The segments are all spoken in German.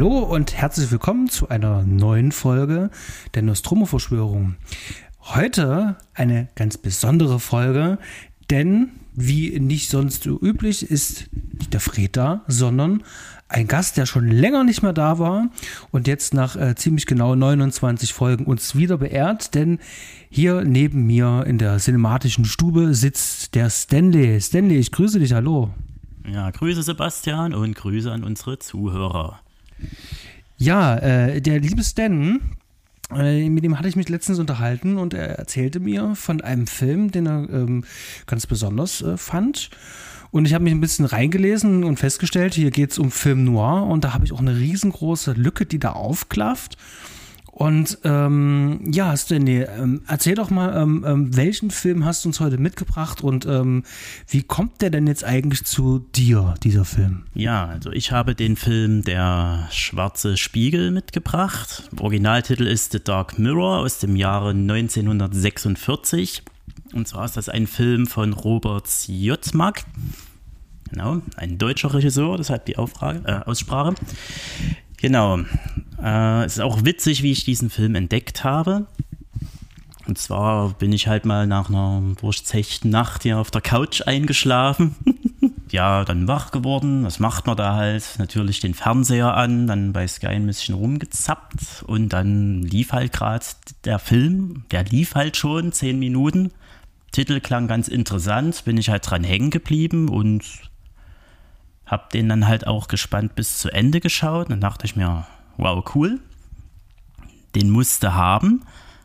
Hallo und herzlich willkommen zu einer neuen Folge der Nostromo-Verschwörung. Heute eine ganz besondere Folge, denn wie nicht sonst so üblich ist nicht der Fred da, sondern ein Gast, der schon länger nicht mehr da war und jetzt nach äh, ziemlich genau 29 Folgen uns wieder beehrt, denn hier neben mir in der cinematischen Stube sitzt der Stanley. Stanley, ich grüße dich, hallo. Ja, Grüße Sebastian und Grüße an unsere Zuhörer. Ja, äh, der liebe Stan, äh, mit dem hatte ich mich letztens unterhalten und er erzählte mir von einem Film, den er ähm, ganz besonders äh, fand. Und ich habe mich ein bisschen reingelesen und festgestellt, hier geht es um Film Noir und da habe ich auch eine riesengroße Lücke, die da aufklafft. Und ähm, ja, Stanley, ähm, erzähl doch mal, ähm, ähm, welchen Film hast du uns heute mitgebracht und ähm, wie kommt der denn jetzt eigentlich zu dir, dieser Film? Ja, also ich habe den Film Der schwarze Spiegel mitgebracht. Originaltitel ist The Dark Mirror aus dem Jahre 1946. Und zwar ist das ein Film von Robert Siotmak. Genau, ein deutscher Regisseur, deshalb die Aufrage, äh, Aussprache. Genau. Äh, es ist auch witzig, wie ich diesen Film entdeckt habe. Und zwar bin ich halt mal nach einer durchzechten Nacht hier auf der Couch eingeschlafen. ja, dann wach geworden. Was macht man da halt? Natürlich den Fernseher an, dann bei Sky ein bisschen rumgezappt und dann lief halt gerade der Film. Der lief halt schon zehn Minuten. Titel klang ganz interessant, bin ich halt dran hängen geblieben und hab den dann halt auch gespannt bis zu Ende geschaut. Dann dachte ich mir, wow, cool. Den musste haben,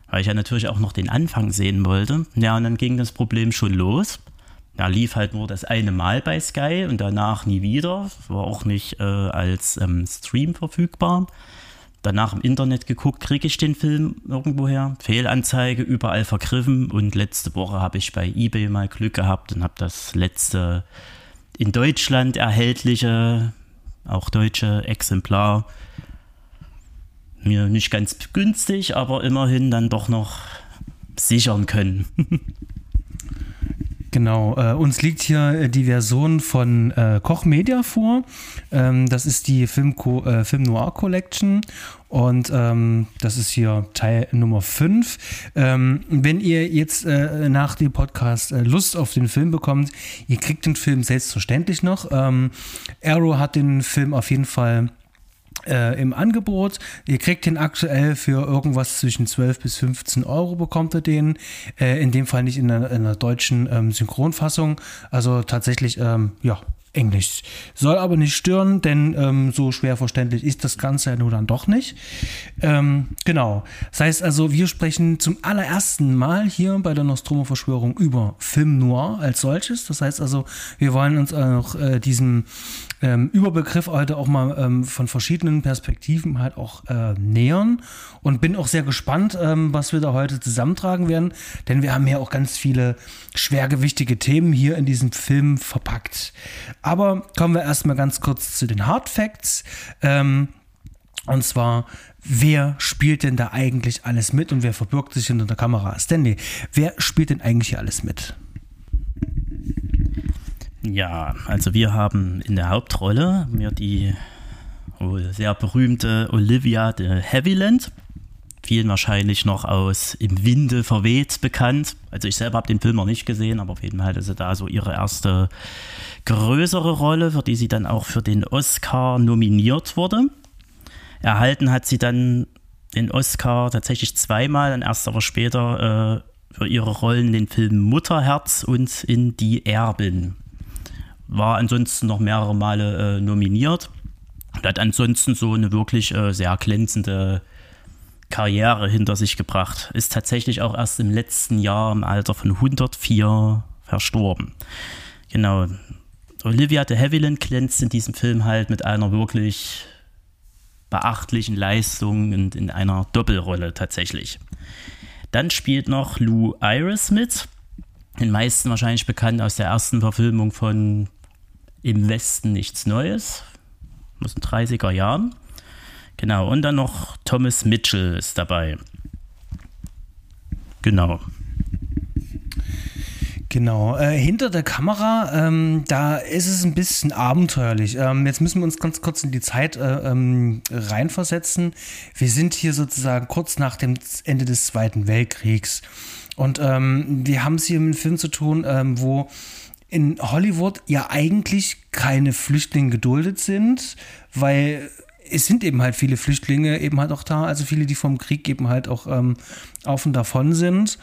weil ich ja natürlich auch noch den Anfang sehen wollte. Ja, und dann ging das Problem schon los. Da lief halt nur das eine Mal bei Sky und danach nie wieder. War auch nicht äh, als ähm, Stream verfügbar. Danach im Internet geguckt, kriege ich den Film irgendwoher. Fehlanzeige, überall vergriffen. Und letzte Woche habe ich bei eBay mal Glück gehabt und habe das letzte in Deutschland erhältliche, auch deutsche Exemplar. Mir nicht ganz günstig, aber immerhin dann doch noch sichern können. Genau, äh, uns liegt hier die Version von äh, Koch Media vor. Ähm, das ist die Film, äh, Film Noir Collection und ähm, das ist hier Teil Nummer 5. Ähm, wenn ihr jetzt äh, nach dem Podcast äh, Lust auf den Film bekommt, ihr kriegt den Film selbstverständlich noch. Ähm, Arrow hat den Film auf jeden Fall äh, im Angebot. Ihr kriegt den aktuell für irgendwas zwischen 12 bis 15 Euro bekommt ihr den. Äh, in dem Fall nicht in einer, in einer deutschen ähm, Synchronfassung. Also tatsächlich, ähm, ja, Englisch. Soll aber nicht stören, denn ähm, so schwer verständlich ist das Ganze ja nur dann doch nicht. Ähm, genau. Das heißt also, wir sprechen zum allerersten Mal hier bei der Nostromo-Verschwörung über Film Noir als solches. Das heißt also, wir wollen uns auch äh, diesem ähm, Überbegriff heute auch mal ähm, von verschiedenen Perspektiven halt auch äh, nähern und bin auch sehr gespannt, ähm, was wir da heute zusammentragen werden, denn wir haben ja auch ganz viele schwergewichtige Themen hier in diesem Film verpackt. Aber kommen wir erstmal ganz kurz zu den Hard Facts. Ähm, und zwar, wer spielt denn da eigentlich alles mit und wer verbirgt sich hinter der Kamera? Stanley, wer spielt denn eigentlich hier alles mit? Ja, also wir haben in der Hauptrolle mir die sehr berühmte Olivia de Havilland vielen wahrscheinlich noch aus Im Winde verweht bekannt. Also ich selber habe den Film noch nicht gesehen, aber auf jeden Fall hatte sie da so ihre erste größere Rolle, für die sie dann auch für den Oscar nominiert wurde. Erhalten hat sie dann den Oscar tatsächlich zweimal, dann erst aber später äh, für ihre Rollen in den Filmen Mutterherz und in Die Erbin. War ansonsten noch mehrere Male äh, nominiert und hat ansonsten so eine wirklich äh, sehr glänzende Karriere hinter sich gebracht. Ist tatsächlich auch erst im letzten Jahr im Alter von 104 verstorben. Genau. Olivia de Havilland glänzt in diesem Film halt mit einer wirklich beachtlichen Leistung und in einer Doppelrolle tatsächlich. Dann spielt noch Lou Iris mit, den meisten wahrscheinlich bekannt aus der ersten Verfilmung von Im Westen nichts Neues, aus den 30er Jahren. Genau, und dann noch Thomas Mitchell ist dabei. Genau. Genau, äh, hinter der Kamera, ähm, da ist es ein bisschen abenteuerlich. Ähm, jetzt müssen wir uns ganz kurz in die Zeit äh, ähm, reinversetzen. Wir sind hier sozusagen kurz nach dem Ende des Zweiten Weltkriegs. Und ähm, wir haben es hier mit einem Film zu tun, ähm, wo in Hollywood ja eigentlich keine Flüchtlinge geduldet sind, weil es sind eben halt viele Flüchtlinge eben halt auch da, also viele, die vom Krieg eben halt auch ähm, auf und davon sind.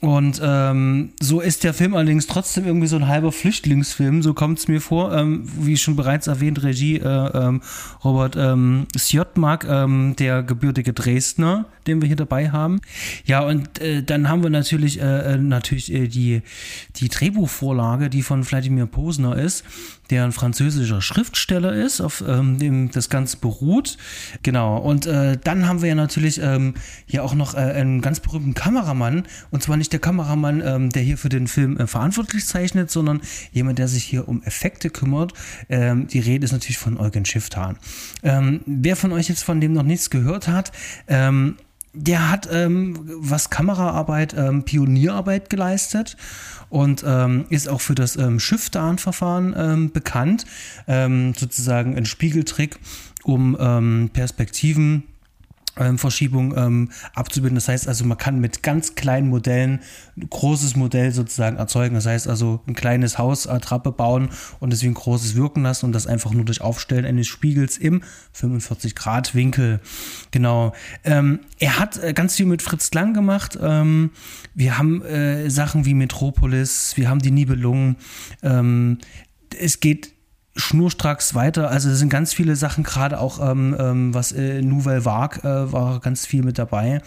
Und ähm, so ist der Film allerdings trotzdem irgendwie so ein halber Flüchtlingsfilm, so kommt es mir vor. Ähm, wie schon bereits erwähnt, Regie äh, ähm, Robert ähm, Sjotmark, ähm, der gebürtige Dresdner, den wir hier dabei haben. Ja, und äh, dann haben wir natürlich, äh, äh natürlich äh, die, die Drehbuchvorlage, die von Vladimir Posner ist der ein französischer Schriftsteller ist, auf ähm, dem das Ganze beruht. Genau. Und äh, dann haben wir ja natürlich ähm, hier auch noch äh, einen ganz berühmten Kameramann. Und zwar nicht der Kameramann, ähm, der hier für den Film äh, verantwortlich zeichnet, sondern jemand, der sich hier um Effekte kümmert. Ähm, die Rede ist natürlich von Eugen Schifftan. Ähm, wer von euch jetzt von dem noch nichts gehört hat, ähm, der hat, ähm, was Kameraarbeit, ähm, Pionierarbeit geleistet und ähm, ist auch für das ähm, Shift-Down-Verfahren ähm, bekannt. Ähm, sozusagen ein Spiegeltrick, um ähm, Perspektiven ähm, Verschiebung ähm, abzubilden. Das heißt also, man kann mit ganz kleinen Modellen ein großes Modell sozusagen erzeugen. Das heißt also, ein kleines Haus Attrappe bauen und deswegen großes wirken lassen und das einfach nur durch Aufstellen eines Spiegels im 45 Grad Winkel. Genau. Ähm, er hat äh, ganz viel mit Fritz Lang gemacht. Ähm, wir haben äh, Sachen wie Metropolis, wir haben die Nibelungen. Ähm, es geht schnurstracks weiter. Also es sind ganz viele Sachen, gerade auch ähm, ähm, was äh, Nouvelle Vague äh, war ganz viel mit dabei.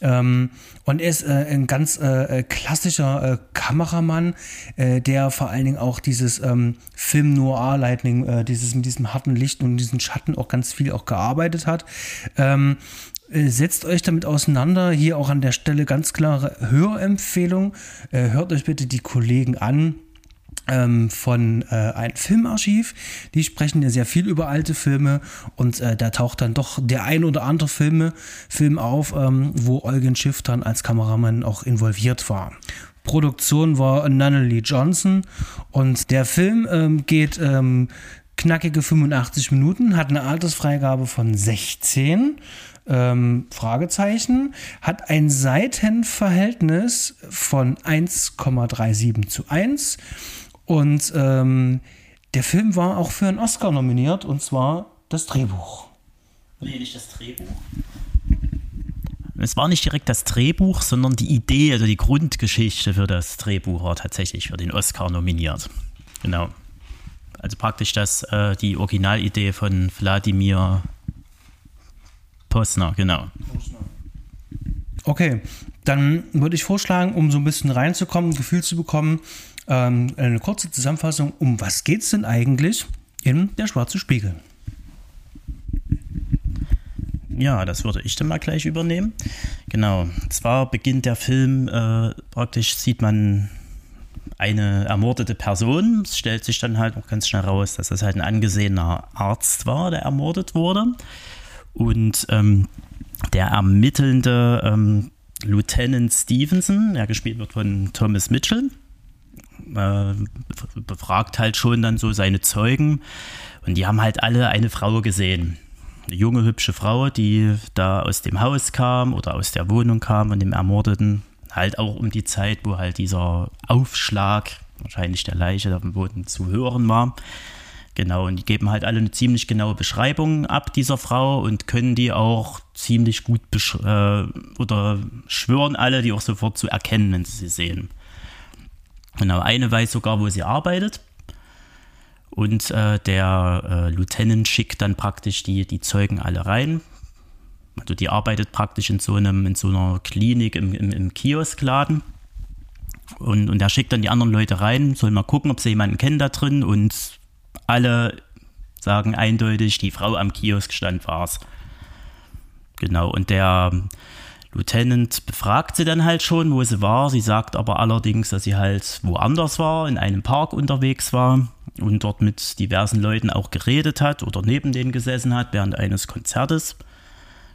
Ähm, und er ist äh, ein ganz äh, äh klassischer äh, Kameramann, der vor allen Dingen auch dieses ähm, Film Noir Lightning, dieses mit diesem harten Licht und diesen Schatten auch ganz viel auch gearbeitet hat. Ähm, äh, setzt euch damit auseinander. Hier auch an der Stelle ganz klare Hörempfehlung. Hört euch bitte die Kollegen an ähm, von äh, einem Filmarchiv. Die sprechen ja sehr viel über alte Filme und äh, da taucht dann doch der ein oder andere Filme, Film auf, ähm, wo Eugen Schiff dann als Kameramann auch involviert war. Produktion war Nunnally Johnson und der Film ähm, geht ähm, knackige 85 Minuten, hat eine Altersfreigabe von 16. Ähm, Fragezeichen, hat ein Seitenverhältnis von 1,37 zu 1 und ähm, der Film war auch für einen Oscar nominiert, und zwar das Drehbuch. Nee, nicht das Drehbuch. Es war nicht direkt das Drehbuch, sondern die Idee, also die Grundgeschichte für das Drehbuch war tatsächlich für den Oscar nominiert. Genau. Also praktisch das, äh, die Originalidee von Wladimir Posner, genau. Okay, dann würde ich vorschlagen, um so ein bisschen reinzukommen, ein Gefühl zu bekommen, ähm, eine kurze Zusammenfassung, um was geht es denn eigentlich in Der Schwarze Spiegel? Ja, das würde ich dann mal gleich übernehmen. Genau. Zwar beginnt der Film, äh, praktisch sieht man eine ermordete Person. Es stellt sich dann halt auch ganz schnell raus, dass das halt ein angesehener Arzt war, der ermordet wurde. Und ähm, der ermittelnde ähm, Lieutenant Stevenson, der gespielt wird von Thomas Mitchell, äh, befragt halt schon dann so seine Zeugen und die haben halt alle eine Frau gesehen. Eine junge, hübsche Frau, die da aus dem Haus kam oder aus der Wohnung kam und dem Ermordeten. Halt auch um die Zeit, wo halt dieser Aufschlag, wahrscheinlich der Leiche auf dem Boden zu hören war. Genau, und die geben halt alle eine ziemlich genaue Beschreibung ab dieser Frau und können die auch ziemlich gut äh, oder schwören alle, die auch sofort zu erkennen, wenn sie sie sehen. Genau, eine weiß sogar, wo sie arbeitet. Und äh, der äh, Lieutenant schickt dann praktisch die, die Zeugen alle rein. Also die arbeitet praktisch in so, einem, in so einer Klinik im, im, im Kioskladen. Und, und er schickt dann die anderen Leute rein, soll mal gucken, ob sie jemanden kennen da drin. Und alle sagen eindeutig, die Frau am Kioskstand war es. Genau, und der Lieutenant befragt sie dann halt schon, wo sie war. Sie sagt aber allerdings, dass sie halt woanders war, in einem Park unterwegs war und dort mit diversen Leuten auch geredet hat oder neben denen gesessen hat während eines Konzertes.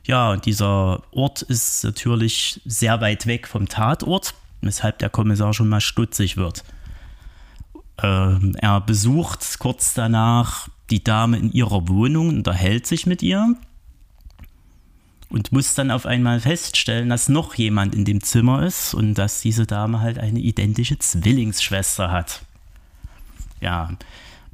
Ja, und dieser Ort ist natürlich sehr weit weg vom Tatort. weshalb der Kommissar schon mal stutzig wird. Ähm, er besucht kurz danach die Dame in ihrer Wohnung, unterhält sich mit ihr und muss dann auf einmal feststellen, dass noch jemand in dem Zimmer ist und dass diese Dame halt eine identische Zwillingsschwester hat. Ja,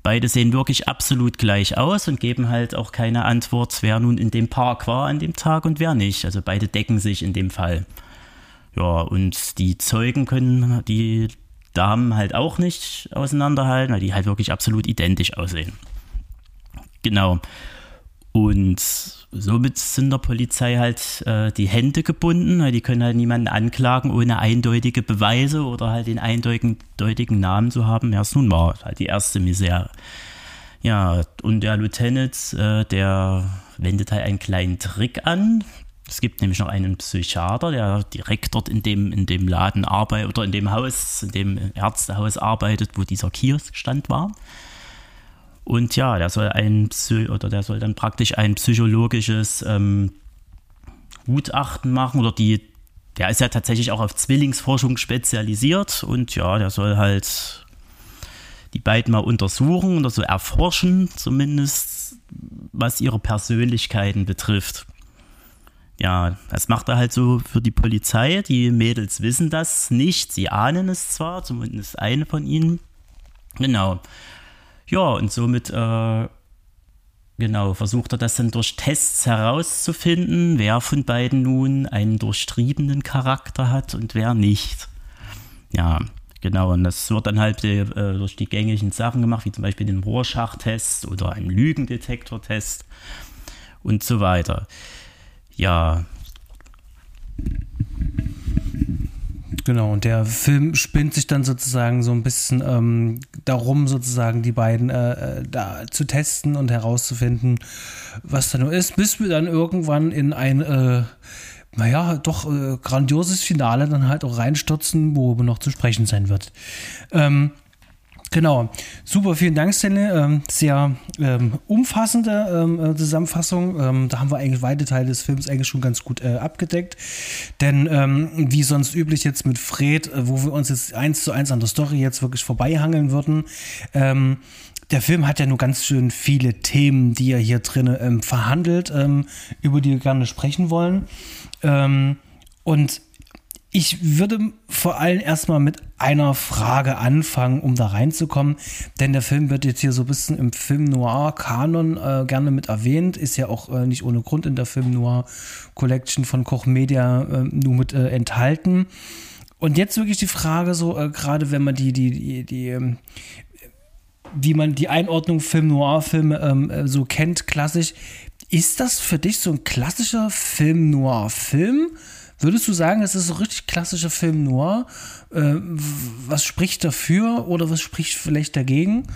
beide sehen wirklich absolut gleich aus und geben halt auch keine Antwort, wer nun in dem Park war an dem Tag und wer nicht. Also beide decken sich in dem Fall. Ja, und die Zeugen können die Damen halt auch nicht auseinanderhalten, weil die halt wirklich absolut identisch aussehen. Genau. Und somit sind der Polizei halt äh, die Hände gebunden, weil die können halt niemanden anklagen, ohne eindeutige Beweise oder halt den eindeutigen Namen zu haben, wer es nun war. Halt die erste Misere. Ja, und der Lieutenant, äh, der wendet halt einen kleinen Trick an. Es gibt nämlich noch einen Psychiater, der direkt dort in dem, in dem Laden arbeitet oder in dem Haus, in dem Ärztehaus arbeitet, wo dieser Kioskstand war. Und ja, der soll ein oder der soll dann praktisch ein psychologisches ähm, Gutachten machen oder die, der ist ja tatsächlich auch auf Zwillingsforschung spezialisiert und ja, der soll halt die beiden mal untersuchen oder so erforschen, zumindest was ihre Persönlichkeiten betrifft. Ja, das macht er halt so für die Polizei. Die Mädels wissen das nicht. Sie ahnen es zwar, zumindest eine von ihnen. Genau. Ja, und somit, äh, genau, versucht er das dann durch Tests herauszufinden, wer von beiden nun einen durchtriebenen Charakter hat und wer nicht. Ja, genau, und das wird dann halt äh, durch die gängigen Sachen gemacht, wie zum Beispiel den Rorschach-Test oder einen Lügendetektor-Test und so weiter. Ja, Genau, und der Film spinnt sich dann sozusagen so ein bisschen ähm, darum, sozusagen die beiden äh, äh, da zu testen und herauszufinden, was da nur ist, bis wir dann irgendwann in ein, äh, naja, doch äh, grandioses Finale dann halt auch reinstürzen, worüber noch zu sprechen sein wird. Ähm, Genau, super, vielen Dank, Stanley. Ähm, sehr ähm, umfassende ähm, äh, Zusammenfassung. Ähm, da haben wir eigentlich weite Teile des Films eigentlich schon ganz gut äh, abgedeckt. Denn ähm, wie sonst üblich jetzt mit Fred, äh, wo wir uns jetzt eins zu eins an der Story jetzt wirklich vorbeihangeln würden, ähm, der Film hat ja nur ganz schön viele Themen, die er hier drin verhandelt, über die wir gerne sprechen wollen. und ich würde vor allem erstmal mit einer Frage anfangen, um da reinzukommen, denn der Film wird jetzt hier so ein bisschen im Film Noir Kanon äh, gerne mit erwähnt, ist ja auch äh, nicht ohne Grund in der Film Noir Collection von Koch Media äh, nur mit äh, enthalten. Und jetzt wirklich die Frage so, äh, gerade wenn man die, die, die, die ähm, wie man die Einordnung Film Noir Filme ähm, äh, so kennt, klassisch, ist das für dich so ein klassischer Film Noir Film? Würdest du sagen, es ist so richtig klassischer Film Noir? Äh, was spricht dafür oder was spricht vielleicht dagegen?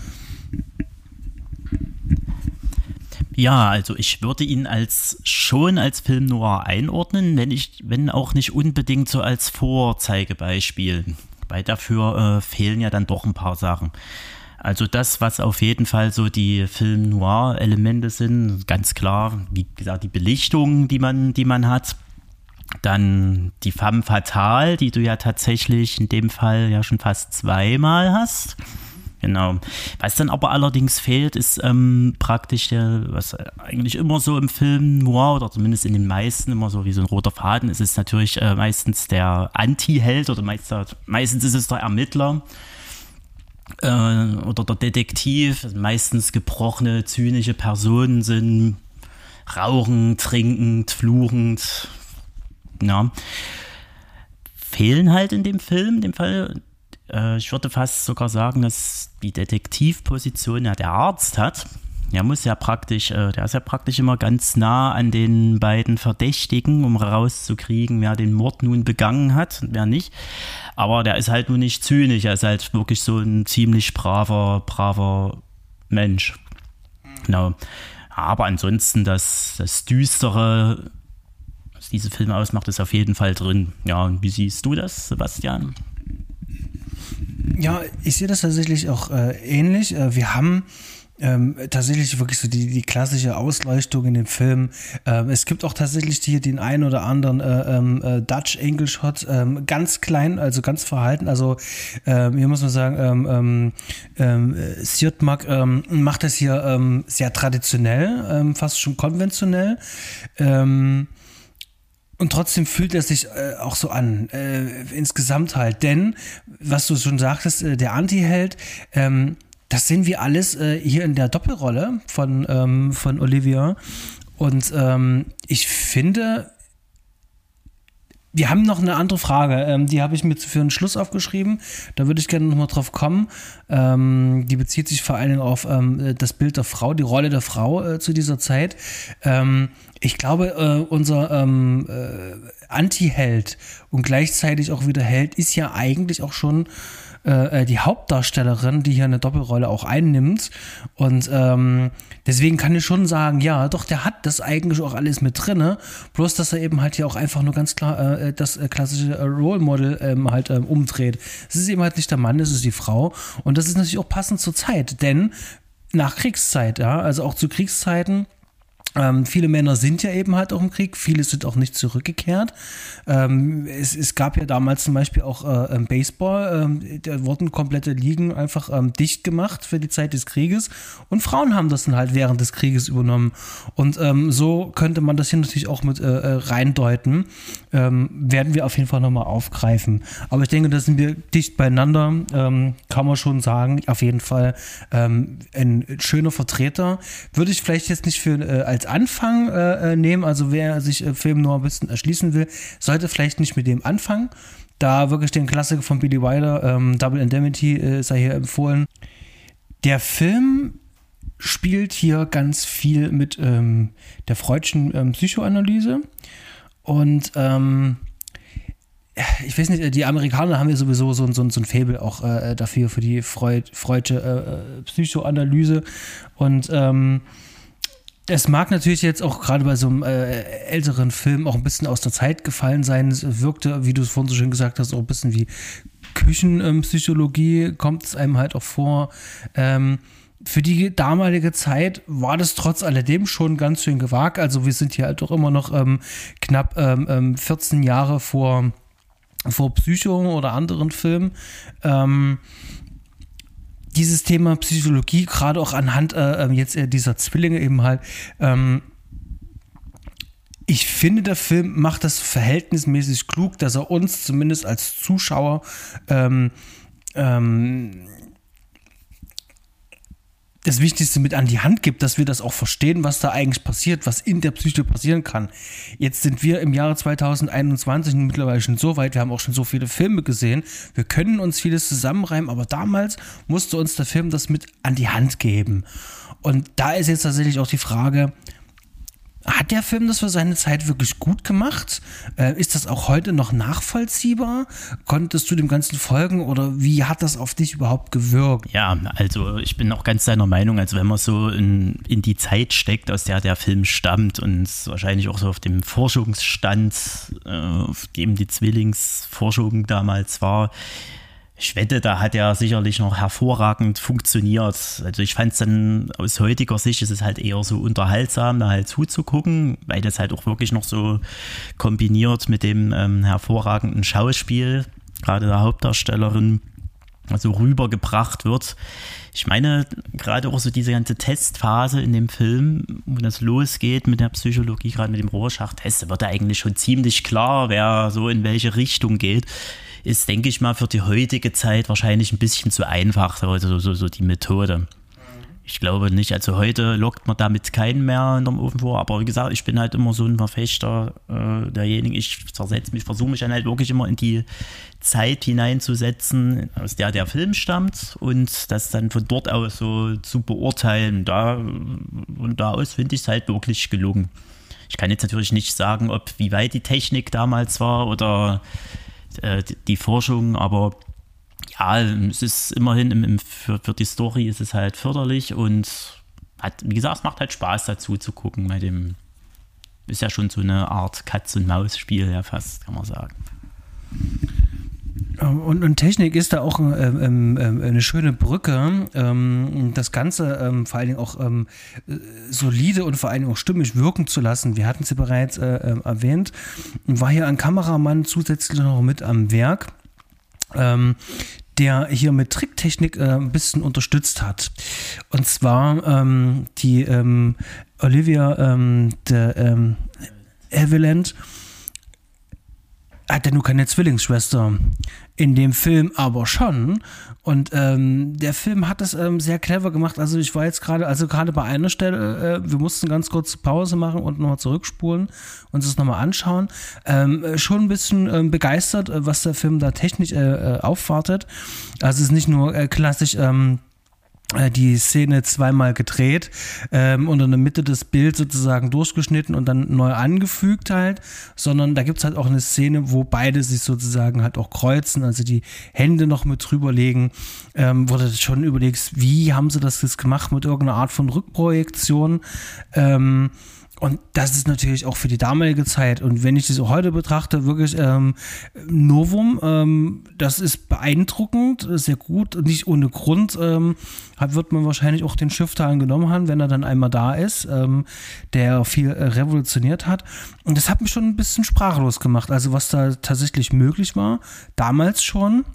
Ja, also ich würde ihn als schon als Film Noir einordnen, wenn ich, wenn auch nicht unbedingt so als Vorzeigebeispiel. Weil dafür äh, fehlen ja dann doch ein paar Sachen. Also das, was auf jeden Fall so die Film Noir-Elemente sind, ganz klar, wie gesagt, die Belichtung, die man, die man hat, dann die Femme Fatale, die du ja tatsächlich in dem Fall ja schon fast zweimal hast. Genau. Was dann aber allerdings fehlt, ist ähm, praktisch der, was eigentlich immer so im Film Noir oder zumindest in den meisten immer so wie so ein roter Faden ist, ist natürlich äh, meistens der Anti-Held oder meistens, meistens ist es der Ermittler äh, oder der Detektiv. Meistens gebrochene, zynische Personen sind rauchend, trinkend, fluchend, ja, fehlen halt in dem Film, in dem Fall. Äh, ich würde fast sogar sagen, dass die Detektivposition ja der Arzt hat. Der muss ja praktisch, äh, der ist ja praktisch immer ganz nah an den beiden Verdächtigen, um rauszukriegen, wer den Mord nun begangen hat und wer nicht. Aber der ist halt nur nicht zynisch, er ist halt wirklich so ein ziemlich braver, braver Mensch. Genau. Aber ansonsten das, das Düstere diese Filme ausmacht, ist auf jeden Fall drin. Ja, und wie siehst du das, Sebastian? Ja, ich sehe das tatsächlich auch äh, ähnlich. Äh, wir haben ähm, tatsächlich wirklich so die, die klassische Ausleuchtung in dem Film. Ähm, es gibt auch tatsächlich hier den einen oder anderen äh, ähm, äh, Dutch English Shot, ähm, ganz klein, also ganz verhalten. Also ähm, hier muss man sagen, ähm, ähm, Sirtmak macht das hier sehr traditionell, fast schon konventionell. Ähm, und trotzdem fühlt er sich äh, auch so an, äh, insgesamt halt. Denn, was du schon sagtest, äh, der Anti-Held, ähm, das sehen wir alles äh, hier in der Doppelrolle von, ähm, von Olivia. Und ähm, ich finde, wir haben noch eine andere Frage. Ähm, die habe ich mir für einen Schluss aufgeschrieben. Da würde ich gerne nochmal drauf kommen. Ähm, die bezieht sich vor allen Dingen auf ähm, das Bild der Frau, die Rolle der Frau äh, zu dieser Zeit. Ähm, ich glaube, äh, unser ähm, äh, Anti-Held und gleichzeitig auch wieder Held ist ja eigentlich auch schon äh, äh, die Hauptdarstellerin, die hier eine Doppelrolle auch einnimmt. Und ähm, deswegen kann ich schon sagen, ja, doch, der hat das eigentlich auch alles mit drin. Bloß, dass er eben halt hier auch einfach nur ganz klar äh, das äh, klassische äh, Role Model ähm, halt ähm, umdreht. Es ist eben halt nicht der Mann, es ist die Frau. Und das ist natürlich auch passend zur Zeit, denn nach Kriegszeit, ja, also auch zu Kriegszeiten ähm, viele Männer sind ja eben halt auch im Krieg, viele sind auch nicht zurückgekehrt. Ähm, es, es, gab ja damals zum Beispiel auch äh, Baseball, ähm, da wurden komplette Ligen einfach ähm, dicht gemacht für die Zeit des Krieges und Frauen haben das dann halt während des Krieges übernommen. Und ähm, so könnte man das hier natürlich auch mit äh, äh reindeuten. Ähm, werden wir auf jeden Fall nochmal aufgreifen. Aber ich denke, da sind wir dicht beieinander, kann man schon sagen. Auf jeden Fall ein schöner Vertreter. Würde ich vielleicht jetzt nicht für äh, als Anfang äh, äh, nehmen. Also wer sich äh, Film nur ein bisschen erschließen will, sollte vielleicht nicht mit dem anfangen. Da wirklich den Klassiker von Billy Wilder, ähm, Double Indemnity, äh, sei hier empfohlen. Der Film spielt hier ganz viel mit ähm, der Freudschen ähm, Psychoanalyse und ähm, ich weiß nicht, die Amerikaner haben ja sowieso so, so, so ein Fable auch äh, dafür, für die Freud, Freudsche äh, äh Psychoanalyse und ähm, es mag natürlich jetzt auch gerade bei so einem äh, älteren Film auch ein bisschen aus der Zeit gefallen sein. Es wirkte, wie du es vorhin so schön gesagt hast, auch ein bisschen wie Küchenpsychologie, kommt es einem halt auch vor. Ähm, für die damalige Zeit war das trotz alledem schon ganz schön gewagt. Also wir sind hier halt doch immer noch ähm, knapp ähm, 14 ähm, Jahre vor, vor Psycho oder anderen Filmen. Dieses Thema Psychologie, gerade auch anhand äh, ähm, jetzt äh, dieser Zwillinge eben halt, ähm, ich finde, der Film macht das verhältnismäßig klug, dass er uns zumindest als Zuschauer ähm, ähm, das Wichtigste mit an die Hand gibt, dass wir das auch verstehen, was da eigentlich passiert, was in der Psyche passieren kann. Jetzt sind wir im Jahre 2021 mittlerweile schon so weit, wir haben auch schon so viele Filme gesehen, wir können uns vieles zusammenreimen, aber damals musste uns der Film das mit an die Hand geben. Und da ist jetzt tatsächlich auch die Frage, hat der Film das für seine Zeit wirklich gut gemacht? Äh, ist das auch heute noch nachvollziehbar? Konntest du dem Ganzen folgen oder wie hat das auf dich überhaupt gewirkt? Ja, also ich bin auch ganz deiner Meinung, also wenn man so in, in die Zeit steckt, aus der der Film stammt und wahrscheinlich auch so auf dem Forschungsstand, äh, auf dem die Zwillingsforschung damals war, ich wette, da hat er sicherlich noch hervorragend funktioniert. Also ich fand es dann aus heutiger Sicht ist es halt eher so unterhaltsam, da halt zuzugucken, weil das halt auch wirklich noch so kombiniert mit dem ähm, hervorragenden Schauspiel, gerade der Hauptdarstellerin, also rübergebracht wird. Ich meine, gerade auch so diese ganze Testphase in dem Film, wo das losgeht mit der Psychologie, gerade mit dem Rorschach-Test, wird da eigentlich schon ziemlich klar, wer so in welche Richtung geht ist, denke ich mal, für die heutige Zeit wahrscheinlich ein bisschen zu einfach, also so, so die Methode. Ich glaube nicht, also heute lockt man damit keinen mehr in dem Ofen vor, aber wie gesagt, ich bin halt immer so ein Verfechter äh, derjenigen, ich versetze mich, versuche mich dann halt wirklich immer in die Zeit hineinzusetzen, aus der der Film stammt und das dann von dort aus so zu beurteilen. Da, und da aus finde ich es halt wirklich gelungen. Ich kann jetzt natürlich nicht sagen, ob wie weit die Technik damals war oder äh, die Forschung, aber ja, es ist immerhin im, im, für, für die Story ist es halt förderlich und hat, wie gesagt, es macht halt Spaß dazu zu gucken bei dem ist ja schon so eine Art Katz-und-Maus-Spiel, ja fast, kann man sagen. Und, und, Technik ist da auch ähm, ähm, eine schöne Brücke. Ähm, das Ganze ähm, vor allen Dingen auch ähm, solide und vor allen Dingen auch stimmig wirken zu lassen. Wir hatten ja bereits äh, äh, erwähnt. War hier ein Kameramann zusätzlich noch mit am Werk. Ähm, der hier mit Tricktechnik äh, ein bisschen unterstützt hat. Und zwar ähm, die ähm, Olivia ähm, de, ähm, Eveland hat ja nur keine Zwillingsschwester. In dem Film aber schon. Und ähm, der Film hat das ähm, sehr clever gemacht. Also ich war jetzt gerade, also gerade bei einer Stelle, äh, wir mussten ganz kurz Pause machen und nochmal zurückspulen und es nochmal anschauen. Ähm, schon ein bisschen ähm, begeistert, äh, was der Film da technisch äh, äh aufwartet. Also es ist nicht nur äh, klassisch ähm, äh, die Szene zweimal gedreht ähm, und in der Mitte des Bilds sozusagen durchgeschnitten und dann neu angefügt halt, sondern da gibt's halt auch eine Szene, wo beide sich sozusagen halt auch kreuzen, also die Hände noch mit drüberlegen, ähm, wo du schon überlegst, wie haben sie das jetzt gemacht mit irgendeiner Art von Rückprojektion, ähm, und das ist natürlich auch für die damalige Zeit. Und wenn ich das heute betrachte, wirklich ähm, Novum, ähm, das ist beeindruckend, sehr gut. Nicht ohne Grund ähm, wird man wahrscheinlich auch den Schifftal genommen haben, wenn er dann einmal da ist, ähm, der viel äh, revolutioniert hat. Und das hat mich schon ein bisschen sprachlos gemacht. Also was da tatsächlich möglich war, damals schon.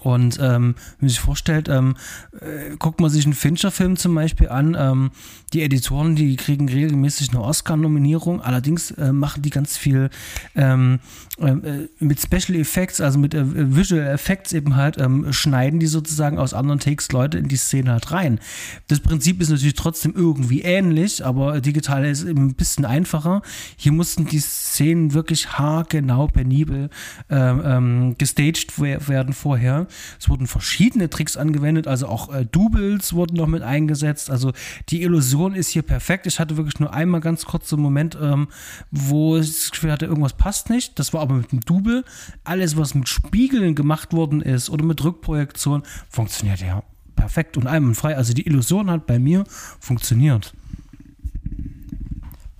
Und ähm, wenn man sich vorstellt, ähm, äh, guckt man sich einen Fincher-Film zum Beispiel an, ähm, die Editoren, die kriegen regelmäßig eine Oscar-Nominierung, allerdings äh, machen die ganz viel ähm, äh, mit Special Effects, also mit äh, Visual Effects eben halt, ähm, schneiden die sozusagen aus anderen Takes Leute in die Szene halt rein. Das Prinzip ist natürlich trotzdem irgendwie ähnlich, aber digital ist eben ein bisschen einfacher. Hier mussten die Szenen wirklich haargenau penibel ähm, ähm gestaged werden vorher. Es wurden verschiedene Tricks angewendet, also auch äh, Doubles wurden noch mit eingesetzt. Also die Illusion ist hier perfekt. Ich hatte wirklich nur einmal ganz kurz so einen Moment, ähm, wo ich das Gefühl hatte, irgendwas passt nicht. Das war aber mit dem Double. Alles, was mit Spiegeln gemacht worden ist oder mit Rückprojektion, funktioniert ja perfekt und einwandfrei. Also die Illusion hat bei mir funktioniert.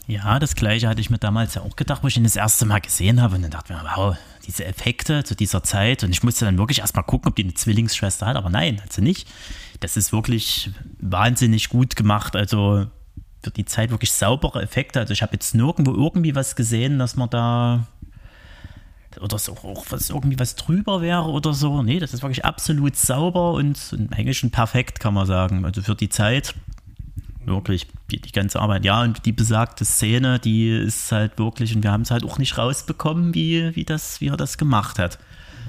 Ja, das gleiche hatte ich mir damals ja auch gedacht, wo ich ihn das erste Mal gesehen habe. Und dann dachte ich mir, wow, diese Effekte zu dieser Zeit. Und ich musste dann wirklich erstmal gucken, ob die eine Zwillingsschwester hat. Aber nein, hat sie nicht. Das ist wirklich wahnsinnig gut gemacht. Also für die Zeit wirklich saubere Effekte. Also ich habe jetzt nirgendwo irgendwie was gesehen, dass man da oder so auch was irgendwie was drüber wäre oder so. Nee, das ist wirklich absolut sauber und, und eigentlich schon perfekt, kann man sagen. Also für die Zeit wirklich die, die, ganze Arbeit. Ja, und die besagte Szene, die ist halt wirklich, und wir haben es halt auch nicht rausbekommen, wie, wie, das, wie er das gemacht hat.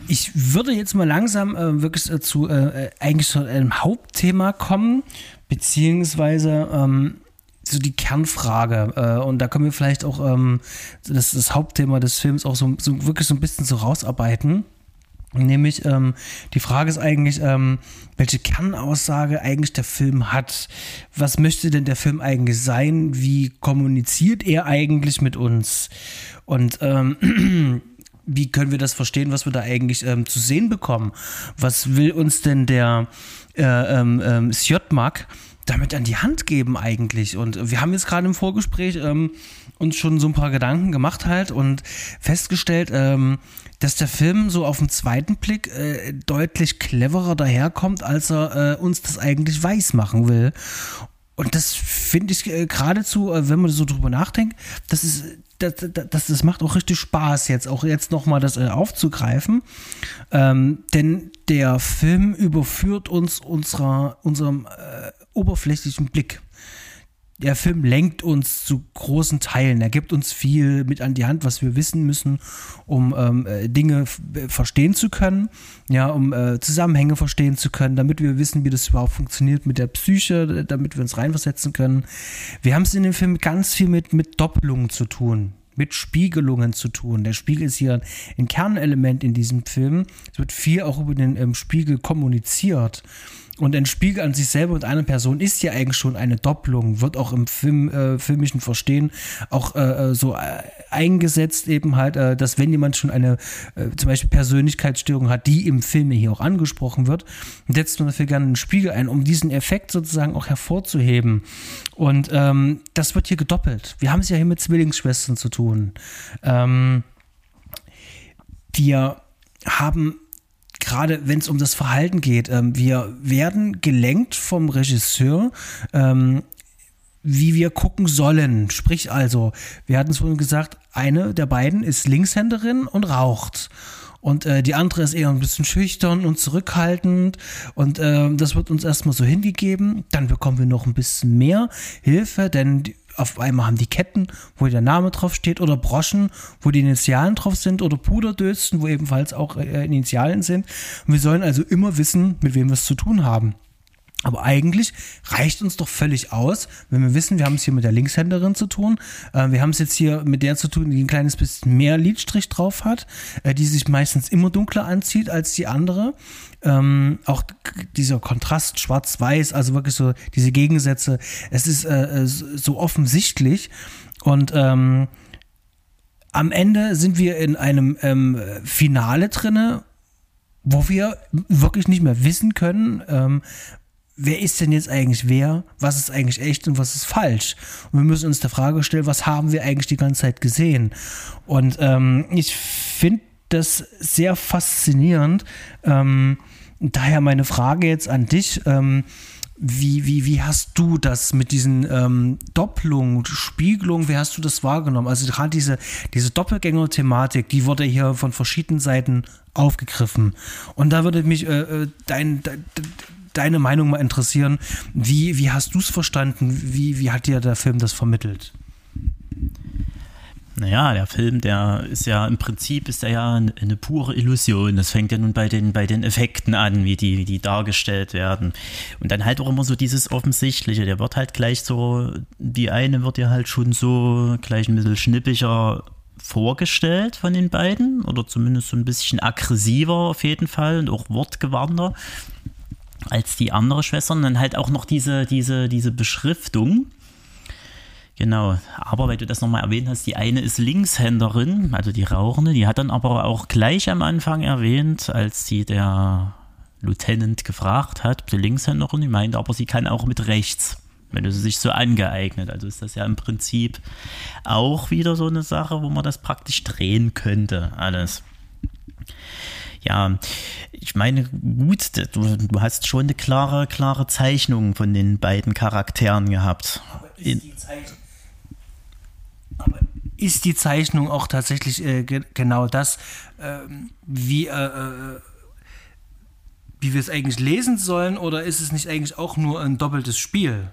Ich würde jetzt mal langsam äh, wirklich äh, zu äh, eigentlich zu einem Hauptthema kommen, beziehungsweise ähm, so die Kernfrage. Äh, und da können wir vielleicht auch ähm, das, das Hauptthema des Films auch so, so wirklich so ein bisschen so rausarbeiten. Nämlich, ähm, die Frage ist eigentlich, ähm, welche Kernaussage eigentlich der Film hat. Was möchte denn der Film eigentlich sein? Wie kommuniziert er eigentlich mit uns? Und ähm, wie können wir das verstehen, was wir da eigentlich ähm, zu sehen bekommen? Was will uns denn der äh, ähm, ähm, Sjotmak damit an die Hand geben eigentlich? Und wir haben jetzt gerade im Vorgespräch ähm, uns schon so ein paar Gedanken gemacht halt und festgestellt, ähm, dass der Film so auf den zweiten Blick äh, deutlich cleverer daherkommt, als er äh, uns das eigentlich weiß machen will. Und das finde ich äh, geradezu, äh, wenn man so drüber nachdenkt, das ist, das, das, das macht auch richtig Spaß, jetzt auch jetzt nochmal das äh, aufzugreifen. Ähm, denn der Film überführt uns unserer, unserem äh, oberflächlichen Blick der Film lenkt uns zu großen Teilen. Er gibt uns viel mit an die Hand, was wir wissen müssen, um ähm, äh, Dinge äh, verstehen zu können, ja, um äh, Zusammenhänge verstehen zu können, damit wir wissen, wie das überhaupt funktioniert mit der Psyche, damit wir uns reinversetzen können. Wir haben es in dem Film ganz viel mit, mit Doppelungen zu tun mit Spiegelungen zu tun. Der Spiegel ist hier ein Kernelement in diesem Film. Es wird viel auch über den ähm, Spiegel kommuniziert. Und ein Spiegel an sich selber und einer Person ist ja eigentlich schon eine Doppelung, wird auch im Film, äh, filmischen Verstehen auch äh, äh so äh, eingesetzt, eben halt, äh, dass wenn jemand schon eine äh, zum Beispiel Persönlichkeitsstörung hat, die im Film hier auch angesprochen wird, setzt man dafür gerne einen Spiegel ein, um diesen Effekt sozusagen auch hervorzuheben. Und ähm, das wird hier gedoppelt. Wir haben es ja hier mit Zwillingsschwestern zu tun. Ähm, wir haben gerade wenn es um das Verhalten geht, ähm, wir werden gelenkt vom Regisseur, ähm, wie wir gucken sollen. Sprich also, wir hatten es vorhin gesagt, eine der beiden ist Linkshänderin und raucht. Und äh, die andere ist eher ein bisschen schüchtern und zurückhaltend. Und äh, das wird uns erstmal so hingegeben. Dann bekommen wir noch ein bisschen mehr Hilfe, denn die, auf einmal haben die Ketten, wo der Name drauf steht, oder Broschen, wo die Initialen drauf sind, oder Puderdösten, wo ebenfalls auch äh, Initialen sind. Und wir sollen also immer wissen, mit wem wir es zu tun haben. Aber eigentlich reicht uns doch völlig aus, wenn wir wissen, wir haben es hier mit der Linkshänderin zu tun. Äh, wir haben es jetzt hier mit der zu tun, die ein kleines bisschen mehr Lidstrich drauf hat, äh, die sich meistens immer dunkler anzieht als die andere. Ähm, auch dieser Kontrast schwarz-weiß, also wirklich so diese Gegensätze, es ist äh, so offensichtlich. Und ähm, am Ende sind wir in einem ähm, Finale drinne, wo wir wirklich nicht mehr wissen können, ähm, wer ist denn jetzt eigentlich wer, was ist eigentlich echt und was ist falsch. Und wir müssen uns der Frage stellen, was haben wir eigentlich die ganze Zeit gesehen. Und ähm, ich finde das sehr faszinierend. Ähm, daher meine Frage jetzt an dich. Ähm, wie, wie, wie hast du das mit diesen ähm, Doppelungen, Spiegelungen, wie hast du das wahrgenommen? Also gerade diese, diese Doppelgänger-Thematik, die wurde hier von verschiedenen Seiten aufgegriffen. Und da würde mich äh, äh dein, dein deine Meinung mal interessieren. Wie, wie hast du es verstanden? Wie, wie hat dir der Film das vermittelt? Naja, der Film, der ist ja im Prinzip ist er ja eine, pure Illusion. Das fängt ja nun bei den, bei den Effekten an, wie die, wie die dargestellt werden. Und dann halt auch immer so dieses Offensichtliche. Der wird halt gleich so, die eine wird ja halt schon so gleich ein bisschen schnippiger vorgestellt von den beiden oder zumindest so ein bisschen aggressiver auf jeden Fall und auch wortgewandter als die andere Schwester. Und dann halt auch noch diese, diese, diese Beschriftung. Genau, aber weil du das nochmal erwähnt hast, die eine ist Linkshänderin, also die Rauchende, die hat dann aber auch gleich am Anfang erwähnt, als sie der Lieutenant gefragt hat, die Linkshänderin, die meinte aber, sie kann auch mit rechts, wenn sie sich so angeeignet. Also ist das ja im Prinzip auch wieder so eine Sache, wo man das praktisch drehen könnte, alles ja, ich meine, gut, du, du, hast schon eine klare, klare Zeichnung von den beiden Charakteren gehabt. Aber ist die, Zeichnung, aber ist die Zeichnung auch tatsächlich äh, ge genau das, äh, wie, äh, wie wir es eigentlich lesen sollen, oder ist es nicht eigentlich auch nur ein doppeltes Spiel?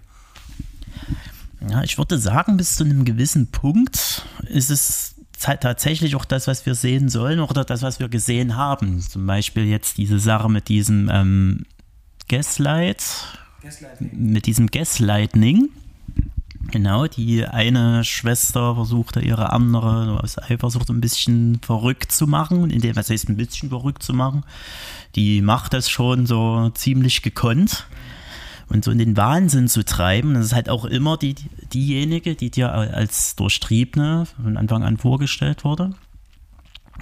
Ja, ich würde sagen, bis zu einem gewissen Punkt ist es tatsächlich auch das, was wir sehen sollen oder das, was wir gesehen haben. Zum Beispiel jetzt diese Sache mit diesem ähm, Gaslight, mit diesem Gaslightning. Genau, die eine Schwester versuchte ihre andere aus Eifersucht ein bisschen verrückt zu machen, in dem, was heißt ein bisschen verrückt zu machen. Die macht das schon so ziemlich gekonnt und so in den Wahnsinn zu treiben. Das ist halt auch immer die, diejenige, die dir als Durchtriebene von Anfang an vorgestellt wurde.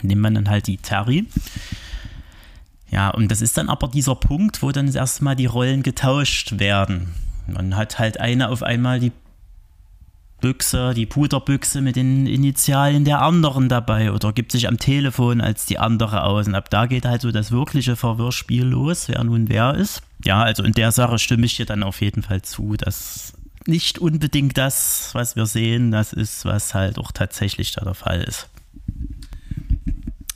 Nimmt man dann halt die Terry. Ja, und das ist dann aber dieser Punkt, wo dann erstmal die Rollen getauscht werden. Man hat halt eine auf einmal die Büchse, die Puderbüchse mit den Initialien der anderen dabei oder gibt sich am Telefon als die andere aus. Und ab da geht halt so das wirkliche Verwirrspiel los, wer nun wer ist. Ja, also in der Sache stimme ich dir dann auf jeden Fall zu, dass nicht unbedingt das, was wir sehen, das ist, was halt auch tatsächlich da der Fall ist.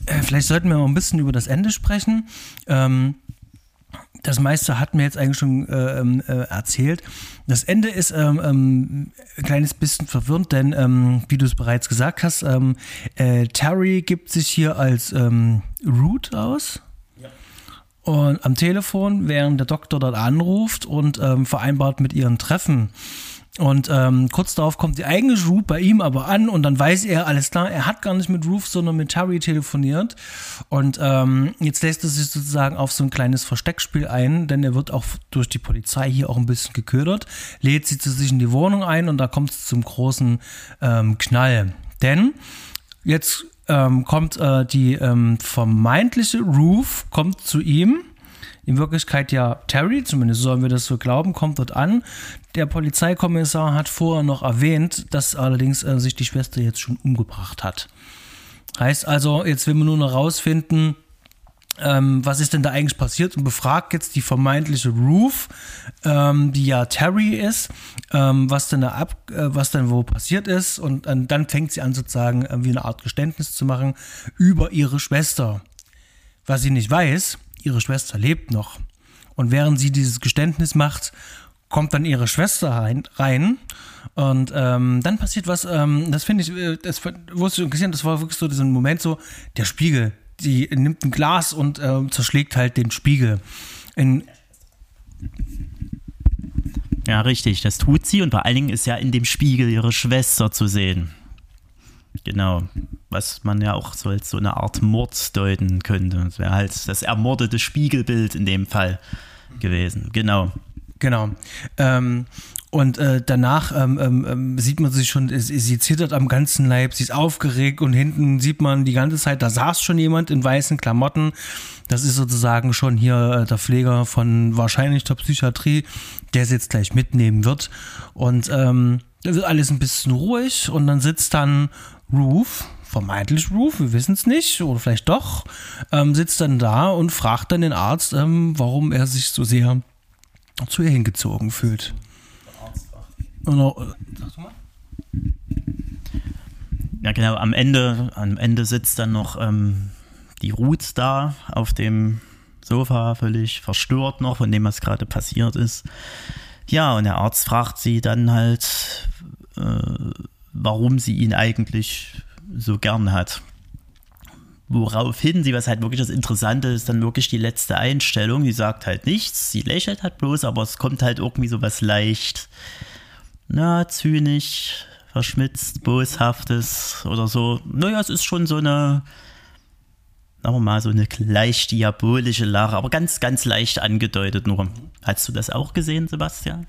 Äh, vielleicht sollten wir mal ein bisschen über das Ende sprechen. Ähm, das meiste hat mir jetzt eigentlich schon äh, ähm, äh, erzählt. Das Ende ist ähm, ähm, ein kleines bisschen verwirrend, denn ähm, wie du es bereits gesagt hast, ähm, äh, Terry gibt sich hier als ähm, Root aus. Ja. Und am Telefon, während der Doktor dort anruft und vereinbart mit ihren Treffen. Und ähm, kurz darauf kommt die eigene Ruth bei ihm aber an und dann weiß er, alles klar, er hat gar nicht mit Ruth, sondern mit Terry telefoniert. Und ähm, jetzt lässt er sich sozusagen auf so ein kleines Versteckspiel ein, denn er wird auch durch die Polizei hier auch ein bisschen geködert, lädt sie zu sich in die Wohnung ein und da kommt es zum großen ähm, Knall. Denn jetzt ähm, kommt äh, die ähm, vermeintliche Ruth, kommt zu ihm in Wirklichkeit ja Terry, zumindest sollen wir das so glauben, kommt dort an. Der Polizeikommissar hat vorher noch erwähnt, dass allerdings äh, sich die Schwester jetzt schon umgebracht hat. Heißt also, jetzt will man nur noch rausfinden, ähm, was ist denn da eigentlich passiert und befragt jetzt die vermeintliche Ruth, ähm, die ja Terry ist, ähm, was denn da ab, äh, was denn wo passiert ist und äh, dann fängt sie an sozusagen äh, wie eine Art Geständnis zu machen über ihre Schwester. Was sie nicht weiß, ihre Schwester lebt noch. Und während sie dieses Geständnis macht, kommt dann ihre Schwester rein, rein und ähm, dann passiert was, ähm, das finde ich, äh, das wusste ich gesehen, das war wirklich so dieser Moment so, der Spiegel, die nimmt ein Glas und äh, zerschlägt halt den Spiegel. In ja, richtig, das tut sie und vor allen Dingen ist ja in dem Spiegel ihre Schwester zu sehen. Genau, was man ja auch so als so eine Art Mord deuten könnte. Das wäre halt das ermordete Spiegelbild in dem Fall gewesen. Genau. Genau. Ähm, und äh, danach ähm, ähm, ähm sieht man sich schon, sie, sie zittert am ganzen Leib, sie ist aufgeregt und hinten sieht man die ganze Zeit, da saß schon jemand in weißen Klamotten. Das ist sozusagen schon hier äh, der Pfleger von wahrscheinlich der Psychiatrie, der sie jetzt gleich mitnehmen wird. Und ähm, da wird alles ein bisschen ruhig und dann sitzt dann Ruth, vermeintlich Ruth, wir wissen es nicht, oder vielleicht doch, ähm, sitzt dann da und fragt dann den Arzt, ähm, warum er sich so sehr zu ihr hingezogen fühlt. Ja, genau, am Ende, am Ende sitzt dann noch ähm, die Ruth da auf dem Sofa, völlig verstört noch von dem, was gerade passiert ist. Ja, und der Arzt fragt sie dann halt, äh, warum sie ihn eigentlich so gern hat. Woraufhin sie, was halt wirklich das Interessante ist, dann wirklich die letzte Einstellung, die sagt halt nichts, sie lächelt halt bloß, aber es kommt halt irgendwie so was leicht, na, zynisch, verschmitzt, boshaftes oder so. Naja, es ist schon so eine, sagen wir mal, so eine leicht diabolische Lache, aber ganz, ganz leicht angedeutet nur. Hast du das auch gesehen, Sebastian?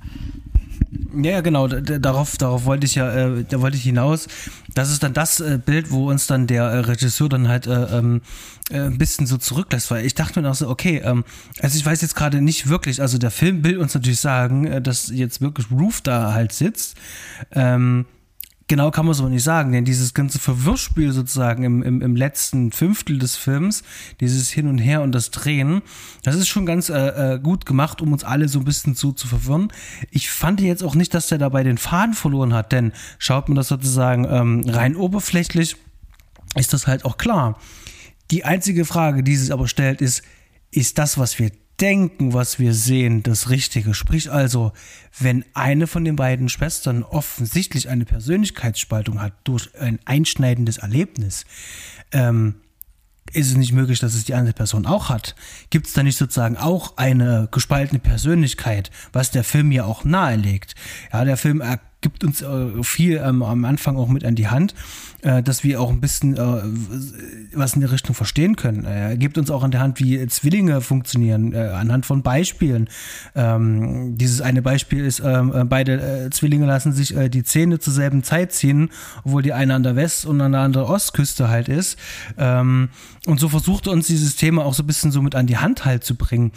Ja, genau, darauf, darauf wollte ich ja, äh, da wollte ich hinaus. Das ist dann das äh, Bild, wo uns dann der äh, Regisseur dann halt äh, ähm, äh, ein bisschen so zurücklässt, weil ich dachte mir auch so, okay, ähm, also ich weiß jetzt gerade nicht wirklich, also der Film will uns natürlich sagen, äh, dass jetzt wirklich Roof da halt sitzt. Ähm, genau kann man es aber nicht sagen, denn dieses ganze Verwirrspiel sozusagen im, im, im letzten Fünftel des Films, dieses Hin und Her und das Drehen, das ist schon ganz äh, äh, gut gemacht, um uns alle so ein bisschen zu, zu verwirren. Ich fand jetzt auch nicht, dass der dabei den Faden verloren hat, denn schaut man das sozusagen ähm, rein oberflächlich, ist das halt auch klar. Die einzige Frage, die sich aber stellt, ist, ist das, was wir denken, was wir sehen, das Richtige. Sprich also, wenn eine von den beiden Schwestern offensichtlich eine Persönlichkeitsspaltung hat durch ein einschneidendes Erlebnis, ähm, ist es nicht möglich, dass es die andere Person auch hat? Gibt es da nicht sozusagen auch eine gespaltene Persönlichkeit, was der Film ja auch nahelegt? Ja, der Film gibt uns äh, viel ähm, am Anfang auch mit an die Hand, äh, dass wir auch ein bisschen äh, was in der Richtung verstehen können. Er gibt uns auch an der Hand, wie Zwillinge funktionieren, äh, anhand von Beispielen. Ähm, dieses eine Beispiel ist, ähm, äh, beide äh, Zwillinge lassen sich die Zähne zur selben Zeit ziehen, obwohl die eine an der West- und an der Ostküste halt ist. Ähm, und so versucht uns dieses Thema auch so ein bisschen so mit an die Hand halt zu bringen.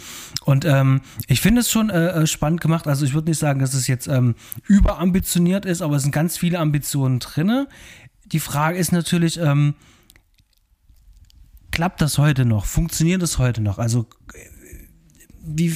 Und ähm, ich finde es schon spannend gemacht. Also ich würde nicht sagen, dass es jetzt ähm, überambitioniert ambitioniert ist, aber es sind ganz viele Ambitionen drin. Die Frage ist natürlich, ähm, klappt das heute noch? Funktioniert das heute noch? Also, wie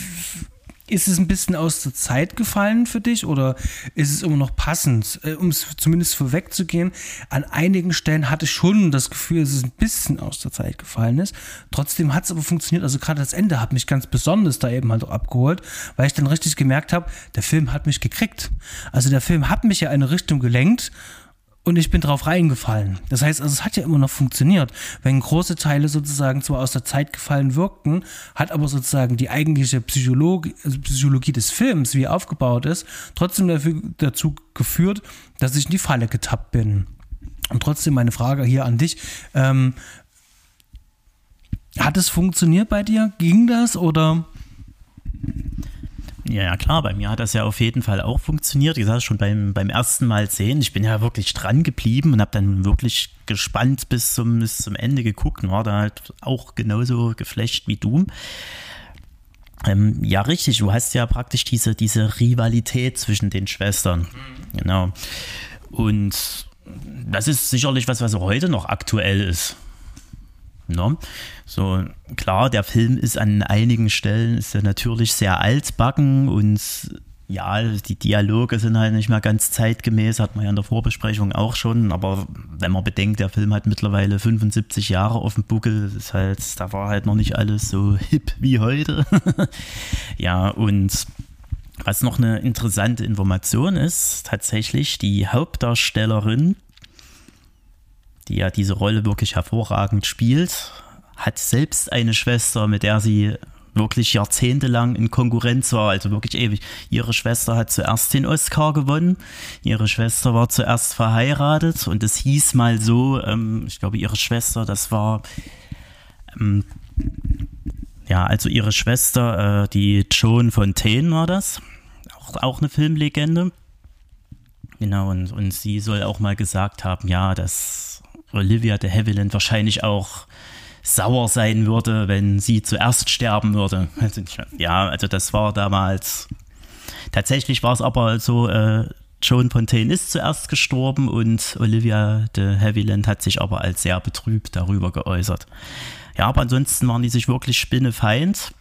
ist es ein bisschen aus der Zeit gefallen für dich oder ist es immer noch passend? Äh, um es zumindest vorwegzugehen, an einigen Stellen hatte ich schon das Gefühl, dass es ein bisschen aus der Zeit gefallen ist. Trotzdem hat es aber funktioniert. Also gerade das Ende hat mich ganz besonders da eben halt auch abgeholt, weil ich dann richtig gemerkt habe, der Film hat mich gekriegt. Also der Film hat mich ja in eine Richtung gelenkt und ich bin drauf reingefallen. Das heißt, also es hat ja immer noch funktioniert. Wenn große Teile sozusagen zwar aus der Zeit gefallen wirkten, hat aber sozusagen die eigentliche Psychologie, also Psychologie des Films, wie er aufgebaut ist, trotzdem dafür, dazu geführt, dass ich in die Falle getappt bin. Und trotzdem meine Frage hier an dich. Ähm, hat es funktioniert bei dir? Ging das oder? Ja, ja, klar, bei mir hat das ja auf jeden Fall auch funktioniert. Ich sage schon beim, beim ersten Mal sehen, ich bin ja wirklich dran geblieben und habe dann wirklich gespannt bis zum, bis zum Ende geguckt und war da halt auch genauso geflecht wie du. Ähm, ja, richtig, du hast ja praktisch diese, diese Rivalität zwischen den Schwestern. Mhm. Genau. Und das ist sicherlich was, was heute noch aktuell ist. No? So, klar, der Film ist an einigen Stellen ist ja natürlich sehr altbacken und ja, die Dialoge sind halt nicht mehr ganz zeitgemäß, hat man ja in der Vorbesprechung auch schon, aber wenn man bedenkt, der Film hat mittlerweile 75 Jahre auf dem Buckel, ist halt, da war halt noch nicht alles so hip wie heute. ja, und was noch eine interessante Information ist, tatsächlich die Hauptdarstellerin die ja diese Rolle wirklich hervorragend spielt, hat selbst eine Schwester, mit der sie wirklich jahrzehntelang in Konkurrenz war, also wirklich ewig. Ihre Schwester hat zuerst den Oscar gewonnen, ihre Schwester war zuerst verheiratet und es hieß mal so, ähm, ich glaube, ihre Schwester, das war, ähm, ja, also ihre Schwester, äh, die Joan Fontaine war das, auch, auch eine Filmlegende. Genau, und, und sie soll auch mal gesagt haben, ja, dass Olivia de Havilland wahrscheinlich auch sauer sein würde, wenn sie zuerst sterben würde. Also, ja, also das war damals. Tatsächlich war es aber so, äh, Joan Fontaine ist zuerst gestorben und Olivia de Havilland hat sich aber als sehr betrübt darüber geäußert. Ja, aber ansonsten waren die sich wirklich spinnefeind.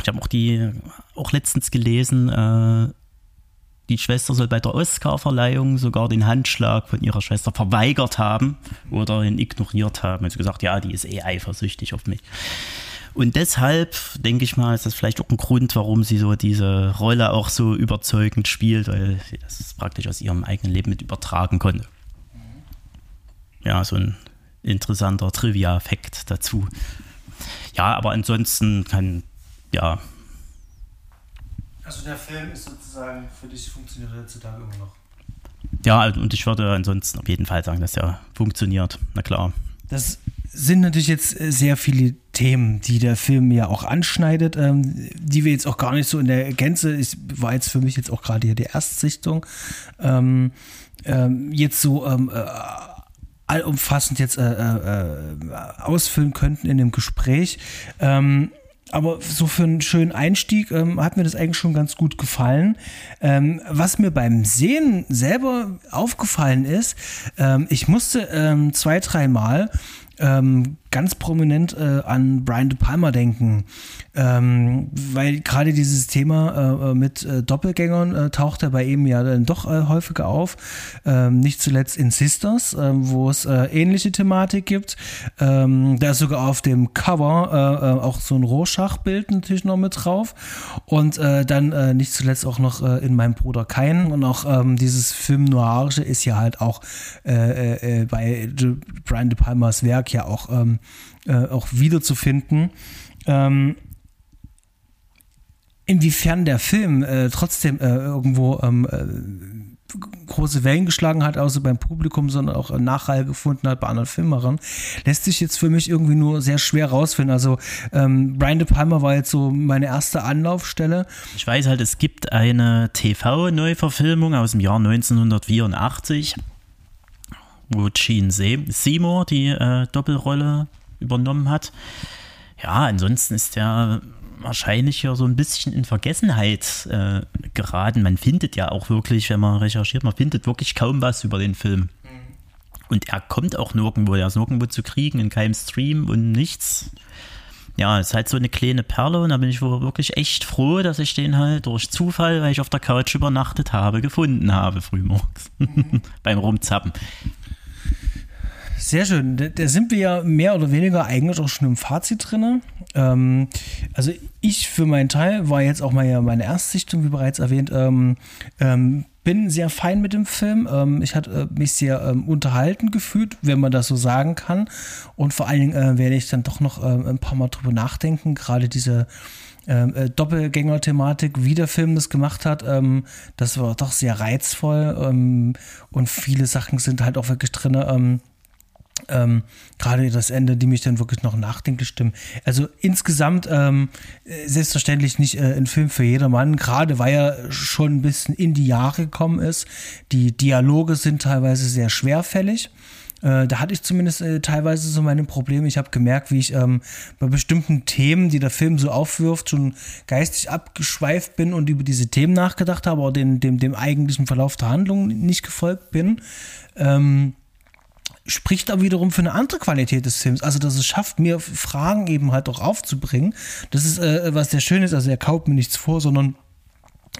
Ich habe auch die auch letztens gelesen, äh, die Schwester soll bei der Oscar-Verleihung sogar den Handschlag von ihrer Schwester verweigert haben oder ihn ignoriert haben. Also gesagt, ja, die ist eh eifersüchtig auf mich. Und deshalb denke ich mal, ist das vielleicht auch ein Grund, warum sie so diese Rolle auch so überzeugend spielt, weil sie das praktisch aus ihrem eigenen Leben mit übertragen konnte. Ja, so ein interessanter Trivia-Fakt dazu. Ja, aber ansonsten kann, ja, also der Film ist sozusagen für dich funktioniert heutzutage immer noch. Ja, und ich würde ansonsten auf jeden Fall sagen, dass er funktioniert. Na klar. Das sind natürlich jetzt äh, sehr viele Themen, die der Film ja auch anschneidet, ähm, die wir jetzt auch gar nicht so in der Gänze, ich war jetzt für mich jetzt auch gerade hier die Erstsichtung, ähm, ähm, jetzt so ähm, äh, allumfassend jetzt äh, äh, äh ausfüllen könnten in dem Gespräch. Ähm, aber so für einen schönen Einstieg ähm, hat mir das eigentlich schon ganz gut gefallen. Ähm, was mir beim Sehen selber aufgefallen ist, ähm, ich musste ähm, zwei, dreimal ähm, ganz prominent äh, an Brian De Palma denken, ähm, weil gerade dieses Thema äh, äh mit äh, Doppelgängern äh, taucht er bei ihm ja dann doch äh, häufiger auf. Ähm, nicht zuletzt in Sisters, ähm, wo es äh, ähnliche Thematik gibt. Ähm, da ist sogar auf dem Cover auch so ein Rorschach-Bild natürlich noch mit drauf. Und dann nicht zuletzt auch noch in meinem Bruder Kein. Und auch ähm, dieses Film Noirische ist ja halt auch bei Brian De Palmas Werk ja auch äh, auch wiederzufinden. Ähm, inwiefern der Film äh, trotzdem äh, irgendwo ähm, äh, große Wellen geschlagen hat, außer beim Publikum, sondern auch Nachhall gefunden hat bei anderen Filmemachern, lässt sich jetzt für mich irgendwie nur sehr schwer rausfinden. Also ähm, Brian De Palma war jetzt so meine erste Anlaufstelle. Ich weiß halt, es gibt eine TV-Neuverfilmung aus dem Jahr 1984 wo Gene Seymour die äh, Doppelrolle übernommen hat. Ja, ansonsten ist der wahrscheinlich ja so ein bisschen in Vergessenheit äh, geraten. Man findet ja auch wirklich, wenn man recherchiert, man findet wirklich kaum was über den Film. Und er kommt auch nirgendwo, er ist nirgendwo zu kriegen, in keinem Stream und nichts. Ja, ist halt so eine kleine Perle und da bin ich wirklich echt froh, dass ich den halt durch Zufall, weil ich auf der Couch übernachtet habe, gefunden habe frühmorgens beim Rumzappen. Sehr schön. Da, sind wir ja mehr oder weniger eigentlich auch schon im Fazit drin. Ähm, also ich für meinen Teil war jetzt auch mal ja meine Erstsichtung, wie bereits erwähnt. Ähm, ähm, bin sehr fein mit dem Film. Ähm, ich hatte äh, mich sehr ähm, unterhalten gefühlt, wenn man das so sagen kann. Und vor allen Dingen äh, werde ich dann doch noch äh, ein paar Mal drüber nachdenken. Gerade diese ähm, äh, Doppelgänger-Thematik, wie der Film das gemacht hat, ähm, das war doch sehr reizvoll. Ähm, und viele Sachen sind halt auch wirklich drin ähm, ähm, gerade das Ende, die mich dann wirklich noch nachdenklich stimmen. Also insgesamt ähm, selbstverständlich nicht äh, ein Film für jedermann, gerade weil er schon ein bisschen in die Jahre gekommen ist. Die Dialoge sind teilweise sehr schwerfällig. Äh, da hatte ich zumindest äh, teilweise so meine Probleme. Ich habe gemerkt, wie ich ähm, bei bestimmten Themen, die der Film so aufwirft, schon geistig abgeschweift bin und über diese Themen nachgedacht habe, aber den, dem, dem eigentlichen Verlauf der Handlung nicht gefolgt bin. Ähm, spricht aber wiederum für eine andere Qualität des Films. Also, dass es schafft, mir Fragen eben halt auch aufzubringen. Das ist, äh, was sehr schön ist. Also, er kaut mir nichts vor, sondern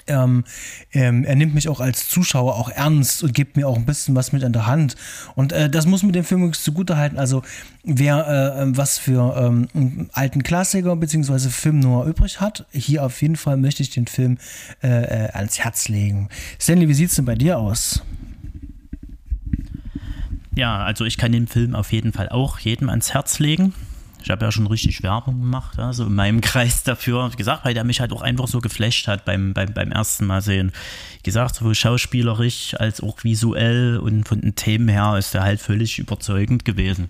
ähm, ähm, er nimmt mich auch als Zuschauer auch ernst und gibt mir auch ein bisschen was mit an der Hand. Und äh, das muss man dem Film wirklich zugutehalten. Also wer äh, ähm, was für ähm, alten Klassiker bzw. Film nur übrig hat, hier auf jeden Fall möchte ich den Film äh, äh ans Herz legen. Stanley, wie sieht es denn bei dir aus? Ja, also ich kann den Film auf jeden Fall auch jedem ans Herz legen. Ich habe ja schon richtig Werbung gemacht, ja, so in meinem Kreis dafür. Wie gesagt, weil der mich halt auch einfach so geflasht hat beim, beim, beim ersten Mal sehen. Wie gesagt, sowohl schauspielerisch als auch visuell und von den Themen her ist der halt völlig überzeugend gewesen.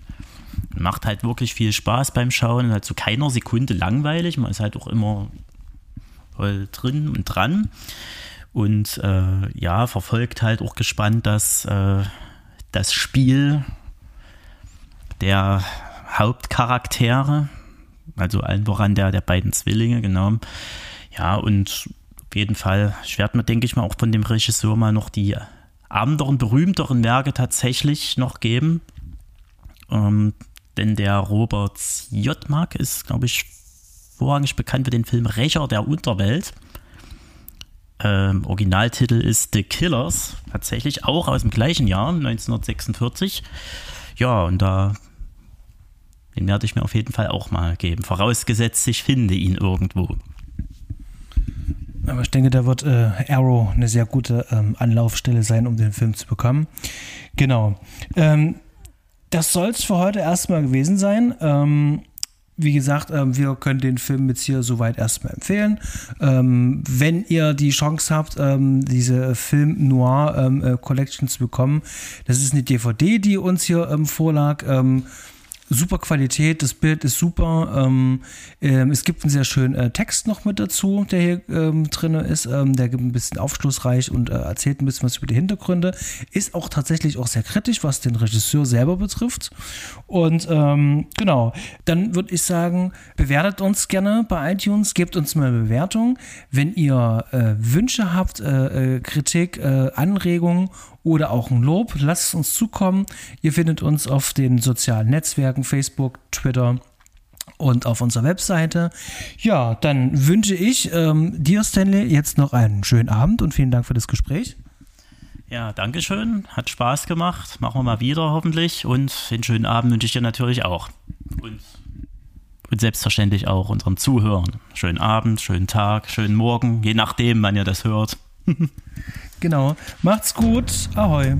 Macht halt wirklich viel Spaß beim Schauen, halt zu keiner Sekunde langweilig. Man ist halt auch immer voll drin und dran. Und äh, ja, verfolgt halt auch gespannt, dass äh, das Spiel der Hauptcharaktere, also allen voran der, der beiden Zwillinge, genau. Ja, und auf jeden Fall, ich werde mir, denke ich mal, auch von dem Regisseur mal noch die anderen, berühmteren Werke tatsächlich noch geben. Ähm, denn der Robert Jotmark ist, glaube ich, vorrangig bekannt für den Film Rächer der Unterwelt. Ähm, Originaltitel ist The Killers, tatsächlich auch aus dem gleichen Jahr, 1946. Ja, und da den werde ich mir auf jeden Fall auch mal geben, vorausgesetzt, ich finde ihn irgendwo. Aber ich denke, da wird äh, Arrow eine sehr gute ähm, Anlaufstelle sein, um den Film zu bekommen. Genau. Ähm, das soll es für heute erstmal gewesen sein. Ähm, wie gesagt, ähm, wir können den Film jetzt hier soweit erstmal empfehlen. Ähm, wenn ihr die Chance habt, ähm, diese Film Noir äh, Collection zu bekommen, das ist eine DVD, die uns hier vorlag. Super Qualität, das Bild ist super. Ähm, ähm, es gibt einen sehr schönen äh, Text noch mit dazu, der hier ähm, drin ist. Ähm, der gibt ein bisschen aufschlussreich und äh, erzählt ein bisschen was über die Hintergründe. Ist auch tatsächlich auch sehr kritisch, was den Regisseur selber betrifft. Und ähm, genau, dann würde ich sagen, bewertet uns gerne bei iTunes, gebt uns mal eine Bewertung. Wenn ihr äh, Wünsche habt, äh, äh, Kritik, äh, Anregungen oder auch ein Lob, lasst es uns zukommen. Ihr findet uns auf den sozialen Netzwerken Facebook, Twitter und auf unserer Webseite. Ja, dann wünsche ich ähm, dir, Stanley, jetzt noch einen schönen Abend und vielen Dank für das Gespräch. Ja, danke schön. Hat Spaß gemacht. Machen wir mal wieder hoffentlich. Und den schönen Abend wünsche ich dir natürlich auch. Und, und selbstverständlich auch unseren Zuhörern. Schönen Abend, schönen Tag, schönen Morgen, je nachdem, wann ihr das hört. Genau. Macht's gut. Ahoi.